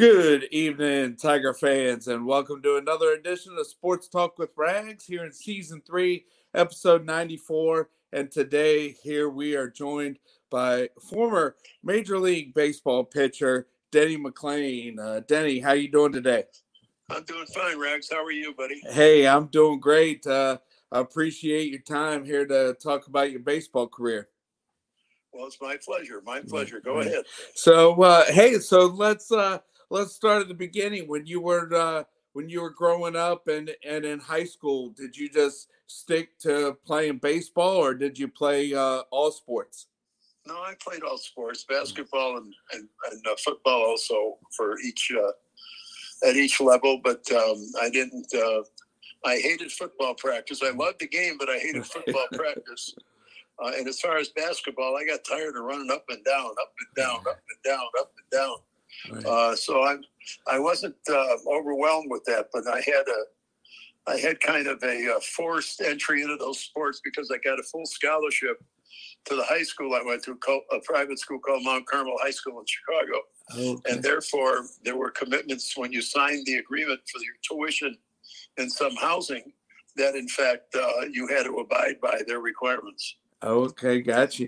Good evening, Tiger fans, and welcome to another edition of Sports Talk with Rags here in season three, episode 94. And today, here we are joined by former Major League Baseball pitcher Denny McLain. Uh, Denny, how you doing today? I'm doing fine, Rags. How are you, buddy? Hey, I'm doing great. Uh, I appreciate your time here to talk about your baseball career. Well, it's my pleasure. My pleasure. Go ahead. So, uh, hey, so let's uh, let's start at the beginning. When you were uh, when you were growing up and and in high school, did you just stick to playing baseball, or did you play uh, all sports? No, I played all sports, basketball and and, and uh, football also for each uh, at each level. But um, I didn't. Uh, I hated football practice. I loved the game, but I hated football practice. Uh, and as far as basketball, I got tired of running up and down, up and down, up and down, up and down. Right. Uh, so I, I wasn't uh, overwhelmed with that, but I had a, I had kind of a, uh forced entry into those sports because I got a full scholarship to the high school I went to, a private school called Mount Carmel High School in Chicago, Okay. and therefore there were commitments when you signed the agreement for your tuition and some housing that in fact uh, you had to abide by their requirements. Okay, gotcha,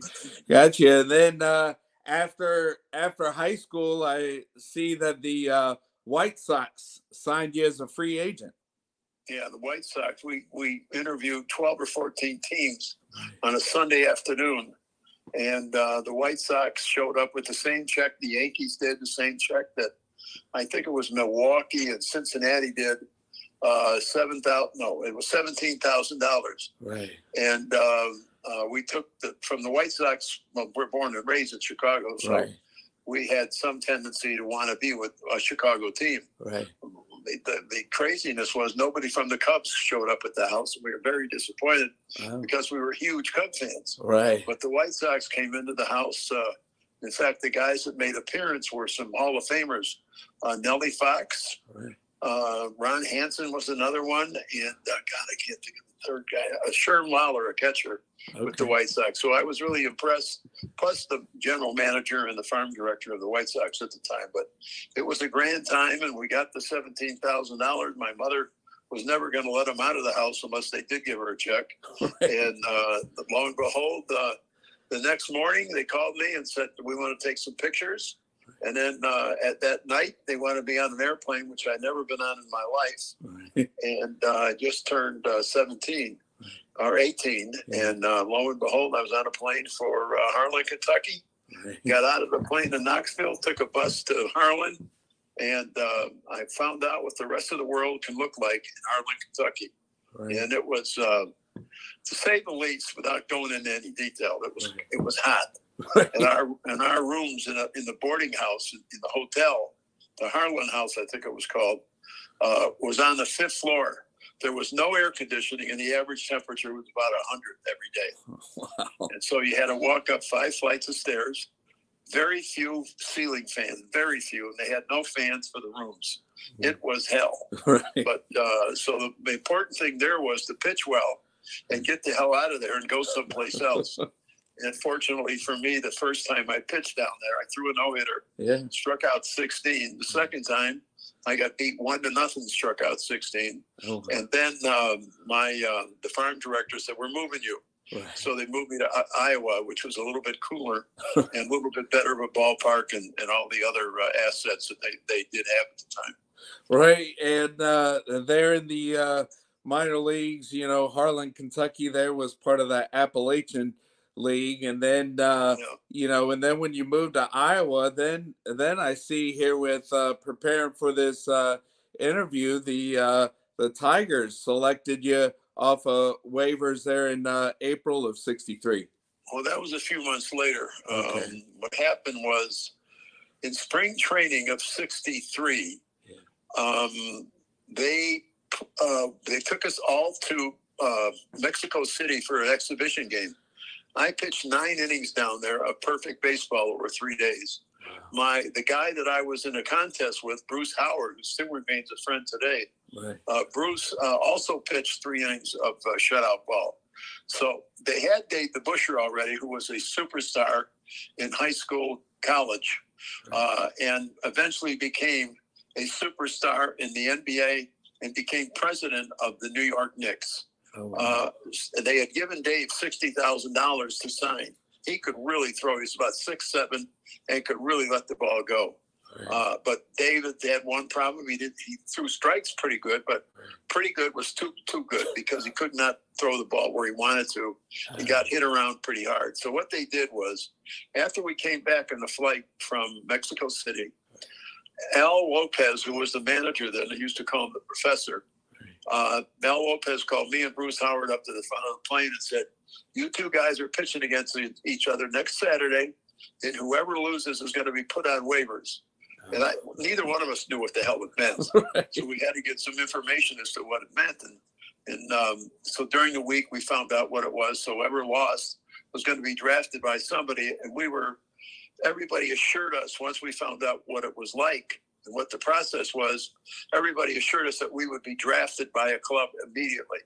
gotcha. And then uh, after after high school, I see that the uh, White Sox signed you as a free agent. Yeah, the White Sox. We we interviewed twelve or fourteen teams on a Sunday afternoon, and uh, the White Sox showed up with the same check the Yankees did, the same check that I think it was Milwaukee and Cincinnati did. Uh, seven thousand. No, it was seventeen thousand dollars, Right. and uh, uh, we took the from the White Sox. Well, we're born and raised in Chicago, so Right. we had some tendency to want to be with a Chicago team Right. the, the, the craziness was nobody from the Cubs showed up at the house. And we were very disappointed Oh, because we were huge Cub fans. right. But the White Sox came into the house. Uh, in fact, the guys that made appearance were some Hall of Famers. Uh, Nellie Fox, Right. uh, Ron Hansen was another one, and uh, God, I can't think of third guy. Uh, Sherm Lollar, a catcher with the White Sox. So I was really impressed. Plus the general manager and the farm director of the White Sox at the time. But it was a grand time, and we got the seventeen thousand dollars. My mother was never going to let them out of the house unless they did give her a check. And uh, lo and behold, uh, the next morning they called me and said, "We want to take some pictures." And then uh, at that night, they wanted to be on an airplane, which I'd never been on in my life Right. and uh, I just turned uh, 17 or 18. Yeah. And uh, lo and behold, I was on a plane for uh, Harlan, Kentucky. Right. Got out of the plane in Knoxville, took a bus to Harlan, and uh, I found out what the rest of the world can look like in Harlan, Kentucky. Right. And it was, uh, to say the least, without going into any detail, it was it was hot. And our and our rooms in, a, in the boarding house in, the hotel, the Harlan House, I think it was called, uh, was on the fifth floor. There was no air conditioning, and the average temperature was about 100 every day. Wow. And so you had to walk up five flights of stairs. Very few ceiling fans, very few, and they had no fans for the rooms. It was hell. Right. But uh, so the important thing there was to pitch well and get the hell out of there and go someplace else. and fortunately for me, the first time I pitched down there, I threw a no hitter, Yeah. struck out 16. The second time, I got beat one to nothing, struck out 16. Oh, And then um, my uh, the farm director said, "We're moving you." right. So they moved me to I- Iowa, which was a little bit cooler and a little bit better of a ballpark and, and all the other uh, assets that they, they did have at the time. Right. And uh, there in the uh, minor leagues, you know, Harlan, Kentucky, there was part of that Appalachian League. And then, uh, You know, you know, and then when you move to Iowa, then then I see here with uh, preparing for this uh, interview, the uh, the Tigers selected you off of waivers there in uh, April of '63. well, that was a few months later. Okay. Um, what happened was in spring training of '63, um, they uh, they took us all to uh, Mexico City for an exhibition game. I pitched nine innings down there of perfect baseball over three days. My the guy that I was in a contest with, Bruce Howard, who still remains a friend today. Right. Uh, Bruce uh, also pitched three innings of uh, shutout ball. So they had Dave DeBusschere already, who was a superstar in high school, college, uh, and eventually became a superstar in the NBA and became president of the New York Knicks. Oh, wow. uh, they had given Dave sixty thousand dollars to sign. He could really throw. He's about six seven and could really let the ball go. Uh, but David had one problem. He did he threw strikes pretty good, but pretty good was too too good because he could not throw the ball where he wanted to. He got hit around pretty hard. So what they did was, after we came back on the flight from Mexico City, Al Lopez, who was the manager then, I used to call him the professor. Uh, Al Lopez called me and Bruce Howard up to the front of the plane and said, "You two guys are pitching against each other next Saturday, and whoever loses is going to be put on waivers." And I, neither one of us knew what the hell it meant. right. So we had to get some information as to what it meant. And, and um, so during the week, we found out what it was. So whoever lost was going to be drafted by somebody. And we were, everybody assured us once we found out what it was like and what the process was, everybody assured us that we would be drafted by a club immediately.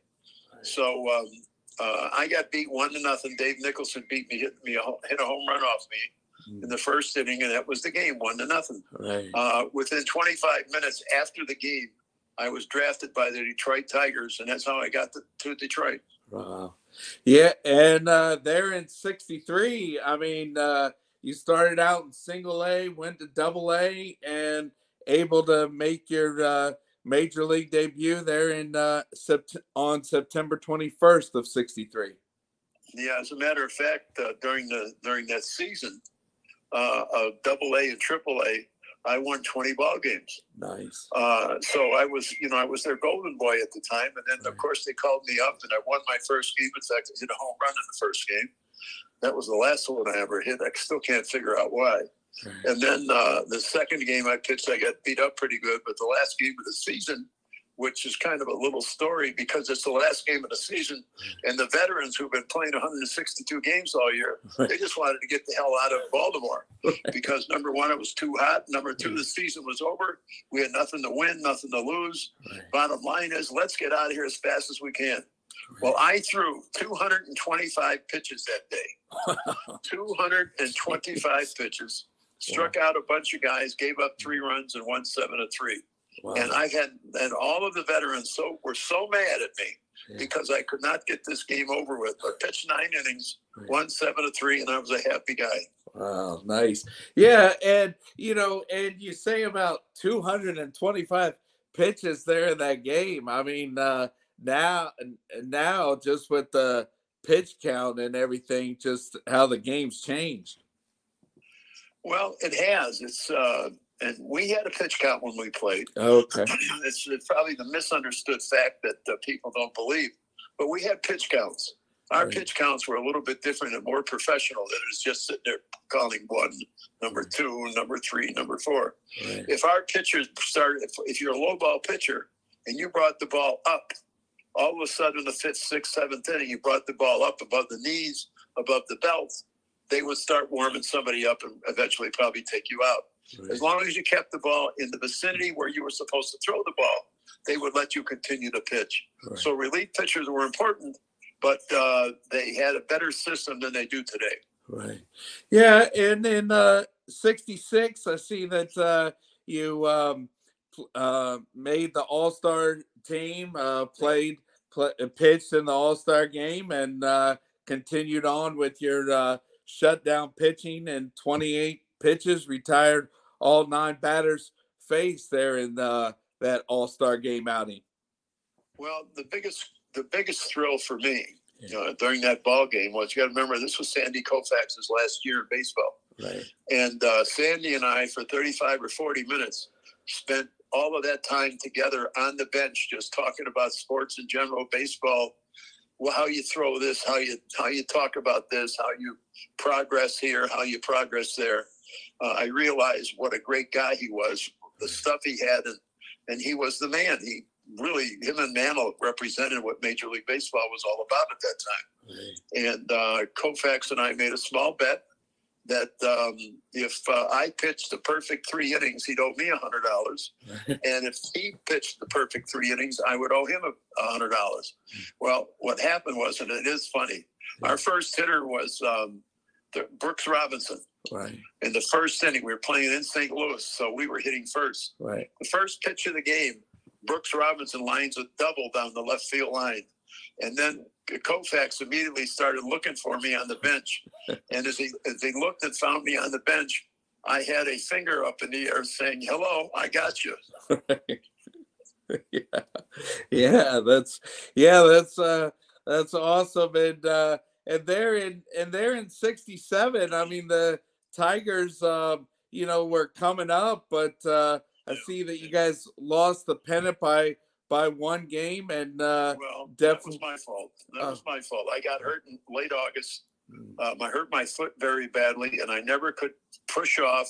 So um, uh, I got beat one to nothing. Dave Nicholson beat me, hit me, a, hit a home run off me in the first inning, and that was the game, one to nothing. Right. Uh, within 25 minutes after the game, I was drafted by the Detroit Tigers, and that's how I got to, to Detroit. Wow. Yeah, and uh, there in '63, I mean, uh, you started out in single A, went to double A, and able to make your uh, major league debut there in uh, sept- on September 21st of '63. Yeah, as a matter of fact, uh, during the during that season, uh, of double A and triple A, I won 20 ball games. Nice. Uh, so I was, you know, I was their golden boy at the time. And then, right. of course, they called me up and I won my first game. In fact, I hit a home run in the first game. That was the last one I ever hit. I still can't figure out why. And then uh, the second game I pitched, I got beat up pretty good. But the last game of the season, which is kind of a little story because it's the last game of the season, and the veterans who've been playing 162 games all year, they just wanted to get the hell out of Baltimore because number one, it was too hot. Number two, the season was over. We had nothing to win, nothing to lose. Bottom line is, let's get out of here as fast as we can. Well, I threw 225 pitches that day. 225 pitches. Struck out a bunch of guys, gave up three runs, and won seven to three. Wow. And I had, and all of the veterans so were so mad at me yeah. because I could not get this game over with. I pitched nine innings, won seven to three, and I was a happy guy. Wow, nice. Yeah, and you know, and you say about 225 pitches there in that game. I mean, uh, now, now just with the pitch count and everything, just how the game's changed. Well, it has. It's uh, and we had a pitch count when we played. Okay. it's probably the misunderstood fact that uh, people don't believe, but we had pitch counts. Our right. pitch counts were a little bit different and more professional than it just sitting there calling one, number two, number three, number four. Right. If our pitchers started, if, if you're a low ball pitcher and you brought the ball up, all of a sudden the fifth, sixth, seventh inning, you brought the ball up above the knees, above the belt, they would start warming somebody up and eventually probably take you out. Right. As long as you kept the ball in the vicinity where you were supposed to throw the ball, they would let you continue to pitch. Right. So relief pitchers were important, but uh, they had a better system than they do today. Right. Yeah, and in uh, '66, I see that uh, you um, uh, made the All Star team, uh, played, play, pitched in the All Star game, and uh, continued on with your uh, shutdown pitching and 28 pitches, retired all nine batters faced there in the, that All Star game outing? Well, the biggest the biggest thrill for me yeah. during that ball game was you got to remember this was Sandy Koufax's last year in baseball, right? And uh, Sandy and I for 35 or 40 minutes spent all of that time together on the bench just talking about sports in general, baseball, well, how you throw this, how you how you talk about this, how you progress here, how you progress there uh, I realized what a great guy he was, the stuff he had, and, and he was the man. He really, him and Mantle represented what Major League Baseball was all about at that time. Right. And uh, Koufax and I made a small bet that um, if uh, I pitched the perfect three innings, he'd owe me a hundred dollars, and if he pitched the perfect three innings, I would owe him a hundred dollars. Well, what happened was, and it is funny, yeah. our first hitter was um, Brooks Robinson, Right. In the first inning, we were playing in St. Louis, so we were hitting first. Right. The first pitch of the game, Brooks Robinson lines a double down the left field line. And then Koufax immediately started looking for me on the bench. and as he as he looked and found me on the bench, I had a finger up in the air saying, "Hello, I got you." yeah, yeah, that's yeah, that's uh, that's awesome, and uh, and they're in and they're in '67. I mean, the Tigers, uh, you know, were coming up, but uh, I see that you guys lost the pennant by by one game, and uh, well, definitely that was my fault. That Oh. was my fault. I got hurt in late August. Mm. Um, I hurt my foot very badly, and I never could push off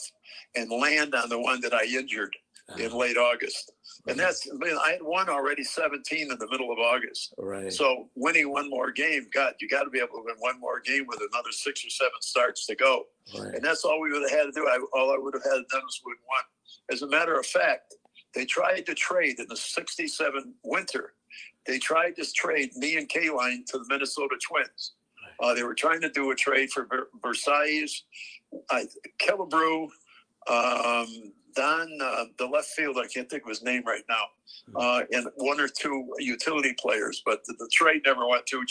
and land on the one that I injured in uh, late August. And that's, I mean, I had won already 17 in the middle of August. right. So winning one more game, God, you got to be able to win one more game with another six or seven starts to go. right. And that's all we would have had to do. I, all I would have had to done was win one. As a matter of fact, they tried to trade in the 67 winter. They tried to trade me and Kaline to the Minnesota Twins. Uh, they were trying to do a trade for Ver- Versalles, uh, Killebrew, um, Don, uh, the left field, I can't think of his name right now, uh, and one or two utility players. But the, the trade never went to.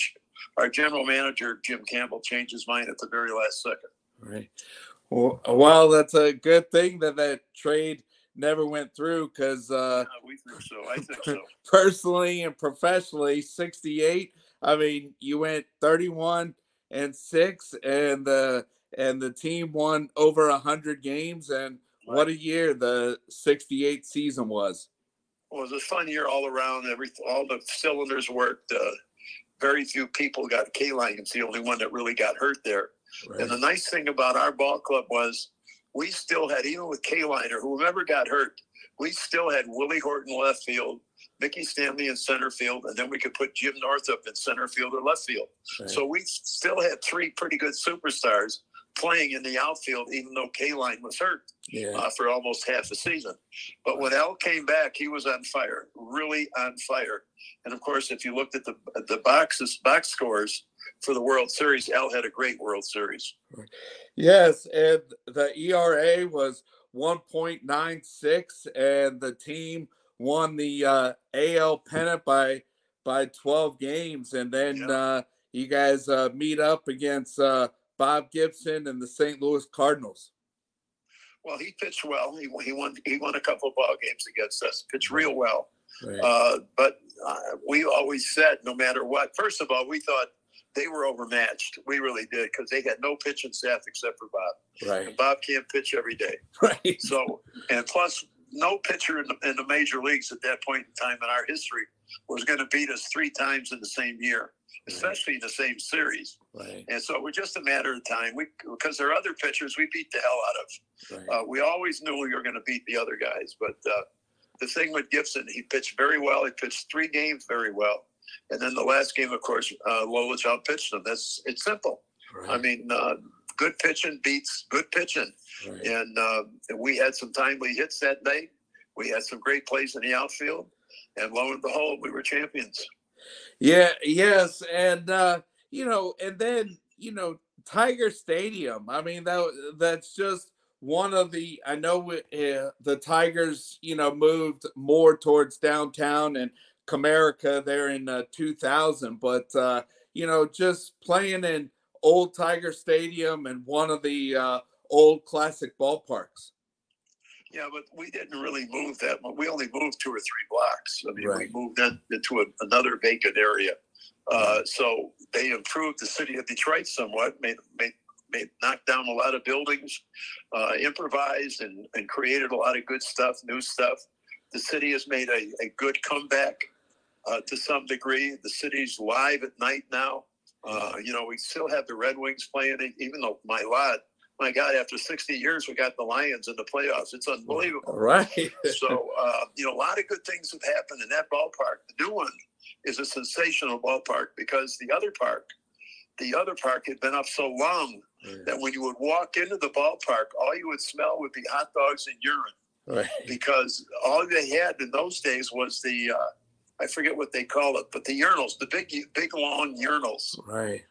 Our general manager, Jim Campbell, changed his mind at the very last second. Right. Well, well, that's a good thing that that trade never went through because uh, Uh, we think so. I think so. personally and professionally, 68. I mean, you went 31 and six, and the and the team won over 100 games. And what a year the 68 season was. Well, it was a fun year all around. Every all the cylinders worked. Uh, very few people got Kaline. It's the only one that really got hurt there. And the nice thing about our ball club was we still had, even with K liner, whoever got hurt, we still had Willie Horton left field, Mickey Stanley in center field, and then we could put Jim Northrup in center field or left field. Right. So we still had three pretty good superstars playing in the outfield, even though Kaline was hurt yeah. uh, for almost half a season. But when Al came back, he was on fire, really on fire. And of course, if you looked at the the boxes box scores for the World Series, Al had a great World Series. Yes, and the ERA was 1.96, and the team won the uh, AL pennant by by 12 games, and then Yeah. uh, you guys uh, meet up against uh, Bob Gibson and the St. Louis Cardinals. Well, he pitched well. He, he won he won a couple of ball games against us. Pitched real well. Right. Uh, but uh, we always said, no matter what. First of all, we thought they were overmatched. We really did because they had no pitching staff except for Bob. right. And Bob can't pitch every day. Right. So, and plus, no pitcher in the, in the major leagues at that point in time in our history was going to beat us three times in the same year, especially in the same series. Right. And so it was just a matter of time. We because there are other pitchers we beat the hell out of. Right. Uh, we always knew we were going to beat the other guys, but uh, the thing with Gibson, he pitched very well. He pitched three games very well, and then the last game, of course, uh, out outpitched them. That's it's simple. I mean, uh, good pitching beats good pitching. Right. And uh, we had some timely hits that day. We had some great plays in the outfield. And lo and behold, we were champions. Yeah, yes, and uh, you know, and then you know, Tiger Stadium. I mean, that that's just one of the. I know uh, the Tigers, you know, moved more towards downtown and Comerica there in uh, 2000, but uh, you know, just playing in old Tiger Stadium and one of the uh, old classic ballparks. Yeah, but we didn't really move that much. We only moved two or three blocks. I mean, Right. we moved in, into a, another vacant area. Uh, so they improved the city of Detroit somewhat, made, made, made knocked down a lot of buildings, uh, improvised and, and created a lot of good stuff, new stuff. The city has made a, a good comeback uh, to some degree. The city's live at night now. Uh, you know, we still have the Red Wings playing, even though my lot, my God, after 60 years, we got the Lions in the playoffs. It's unbelievable. Right. So, uh, you know, a lot of good things have happened in that ballpark. The new one is a sensational ballpark because the other park, the other park had been up so long that when you would walk into the ballpark, all you would smell would be hot dogs and urine right. because all they had in those days was the, uh, I forget what they call it, but the urinals, the big, big long urinals. Right.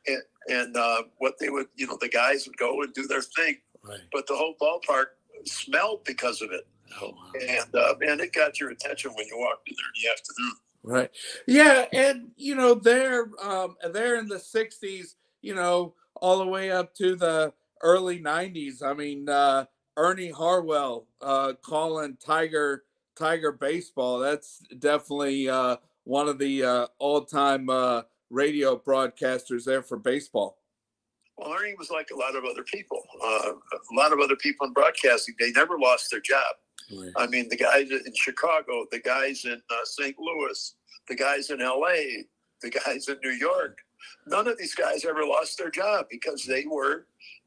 And uh, what they would, you know, the guys would go and do their thing right. but the whole ballpark smelled because of it. Oh, wow. And uh, man, it got your attention when you walked in there in the afternoon. Right. Yeah, and you know they're um, they're in the '60s, you know, all the way up to the early '90s. I mean, uh, Ernie Harwell uh, calling Tiger Tiger baseball. That's definitely uh, one of the uh, all-time uh, radio broadcasters there for baseball. Well, Ernie was like a lot of other people. Uh, a lot of other people in broadcasting, they never lost their job. Right. I mean, the guys in Chicago, the guys in uh, St. Louis, the guys in LA, the guys in New York, none of these guys ever lost their job because they were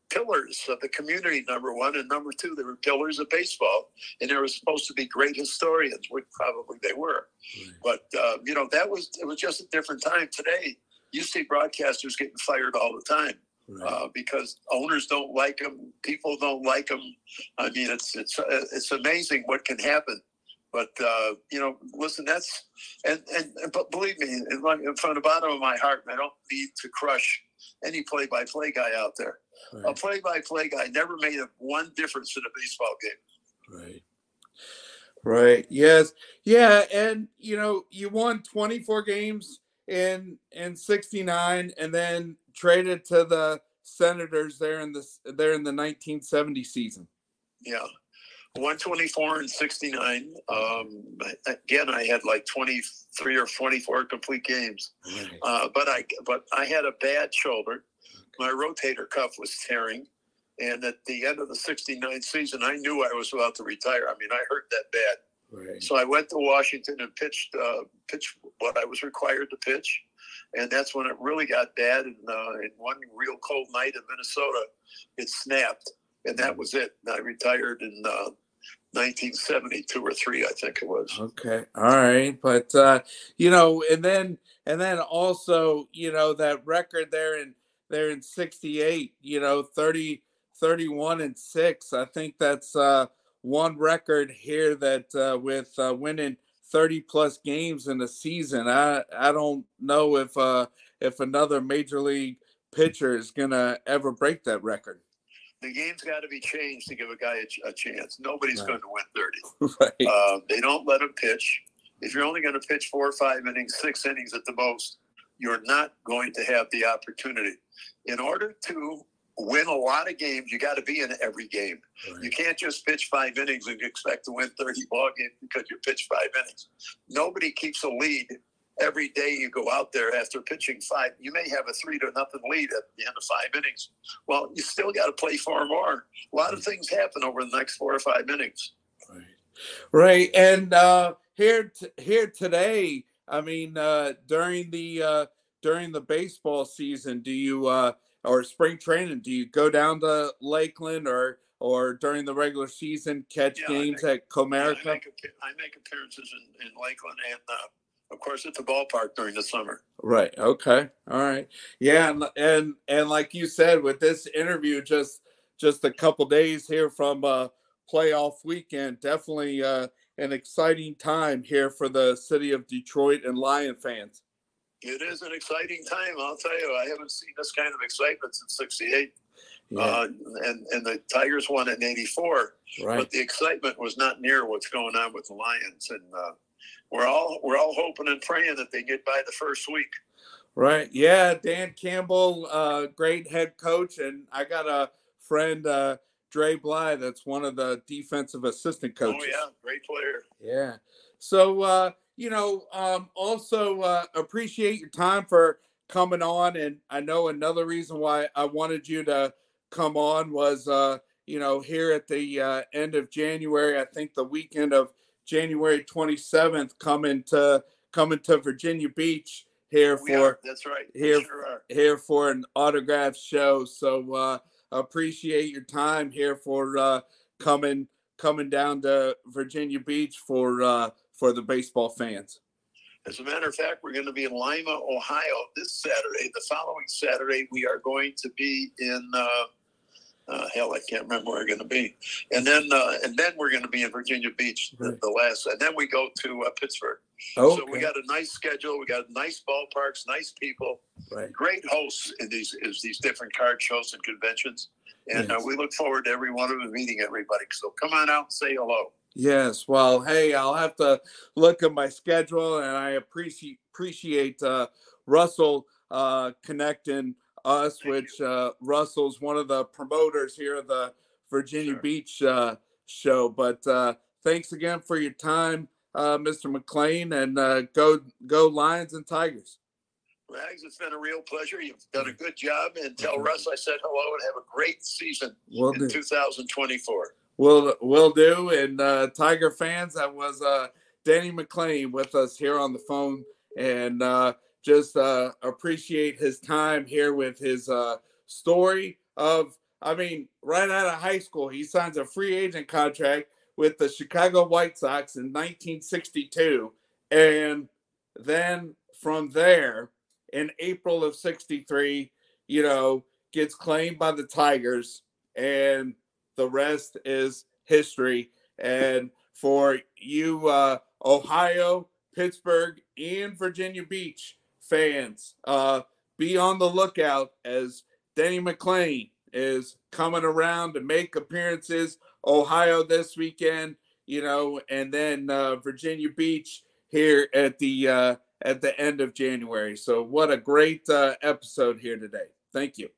pillars of the community, number one. And number two, they were pillars of baseball. And they were supposed to be great historians, which probably they were. Right. But, uh, you know, that was, it was just a different time. Today, you see broadcasters getting fired all the time. Right. Uh, because owners don't like them, people don't like them. I mean, it's it's uh, it's amazing what can happen. But uh, you know, listen, that's and and, and but believe me, from the bottom of my heart, I don't need to crush any play-by-play guy out there. Right. A play-by-play guy never made a one difference in a baseball game. Right. Right. Yes. Yeah. And you know, you won 24 games in in 69 and then traded to the Senators there in the there in the 1970 season. Yeah. 124 and 69. Um, again, I had like 23 or 24 complete games, right. uh, but I but I had a bad shoulder. My rotator cuff was tearing, and at the end of the 69 season, I knew I was about to retire. I mean, I hurt that bad. Right. So I went to Washington and pitched uh, pitched what I was required to pitch, and that's when it really got bad. And uh, in one real cold night in Minnesota, it snapped, and that was it. And I retired in uh, 1972 or three, I think it was. Okay, all right, but uh, you know, and then and then also, you know, that record there in there in 68, you know, 30, 31 and six. I think that's uh, one record here that uh, with uh, winning 30 plus games in a season. I I don't know if uh if another major league pitcher is gonna ever break that record. The game's got to be changed to give a guy a, a chance. Nobody's right. going to win 30. right. Uh, they don't let him pitch. If you're only going to pitch four or five innings, six innings at the most, you're not going to have the opportunity. In order to win a lot of games, you got to be in every game. Right. You can't just pitch five innings and expect to win 30 ball games because you pitch five innings. Nobody keeps a lead every day you go out there after pitching five. You may have a three to nothing lead at the end of five innings. Well, you still got to play four more. A lot of things happen over the next four or five innings. Right. Right. And uh, here, t- here today, I mean, uh, during the uh, during the baseball season, do you uh, or spring training? Do you go down to Lakeland or or during the regular season catch yeah, games make, at Comerica? Yeah, I, make, I, make, appearances in, in Lakeland and uh, of course at the ballpark during the summer. Right. Okay. All right. Yeah, and and and like you said, with this interview, just just a couple days here from uh, playoff weekend, definitely uh, an exciting time here for the city of Detroit and Lion fans it is an exciting time. I'll tell you, I haven't seen this kind of excitement since '68. Yeah. Uh, and and the Tigers won in '84, right. but the excitement was not near what's going on with the Lions, and uh, we're all we're all hoping and praying that they get by the first week. Right? Yeah, Dan Campbell, uh, great head coach, and I got a friend, uh, Dre Bly, that's one of the defensive assistant oh, coaches. Oh yeah, great player. Yeah. So uh, you know, um, also uh, appreciate your time for coming on. And I know another reason why I wanted you to come on was, uh, you know, here at the uh, end of January, I think the weekend of January 27th, coming to coming to Virginia Beach here we for that's right here sure here for an autograph show. So uh, appreciate your time here for uh, coming coming down to Virginia Beach for uh, for the baseball fans. As a matter of fact, we're going to be in Lima, Ohio this Saturday. The following Saturday, we are going to be in uh, uh, hell, I can't remember where we're going to be. And then, uh, and then we're going to be in Virginia Beach, the, the last, and then we go to uh, Pittsburgh. Okay. So we got a nice schedule. We got nice ballparks, nice people, right. great hosts in these is these different card shows and conventions. And uh, yes. we look forward to every one of them meeting everybody. So come on out and say hello. Yes. Well, hey, I'll have to look at my schedule, and I appreciate appreciate uh, Russell uh, connecting us, Thank which uh, Russell's one of the promoters here of the Virginia sure. Beach uh, show. But uh, thanks again for your time, uh, Mr. McLain, and uh, go go Lions and Tigers. Rags, it's been a real pleasure. You've done a good job, and tell Russ I said hello and have a great season will in do. 2024. Will will do. And uh, Tiger fans, that was uh, Danny McLain with us here on the phone, and uh, just uh, appreciate his time here with his uh, story of, I mean, right out of high school, he signs a free agent contract with the Chicago White Sox in 1962. And then from there, in April of 63, you know, gets claimed by the Tigers, and the rest is history. And for you, uh, Ohio, Pittsburgh, and Virginia Beach, fans, uh, be on the lookout as Denny McLain is coming around to make appearances. Ohio this weekend, you know, and then uh, Virginia Beach here at the uh, at the end of January. So what a great uh, episode here today. Thank you.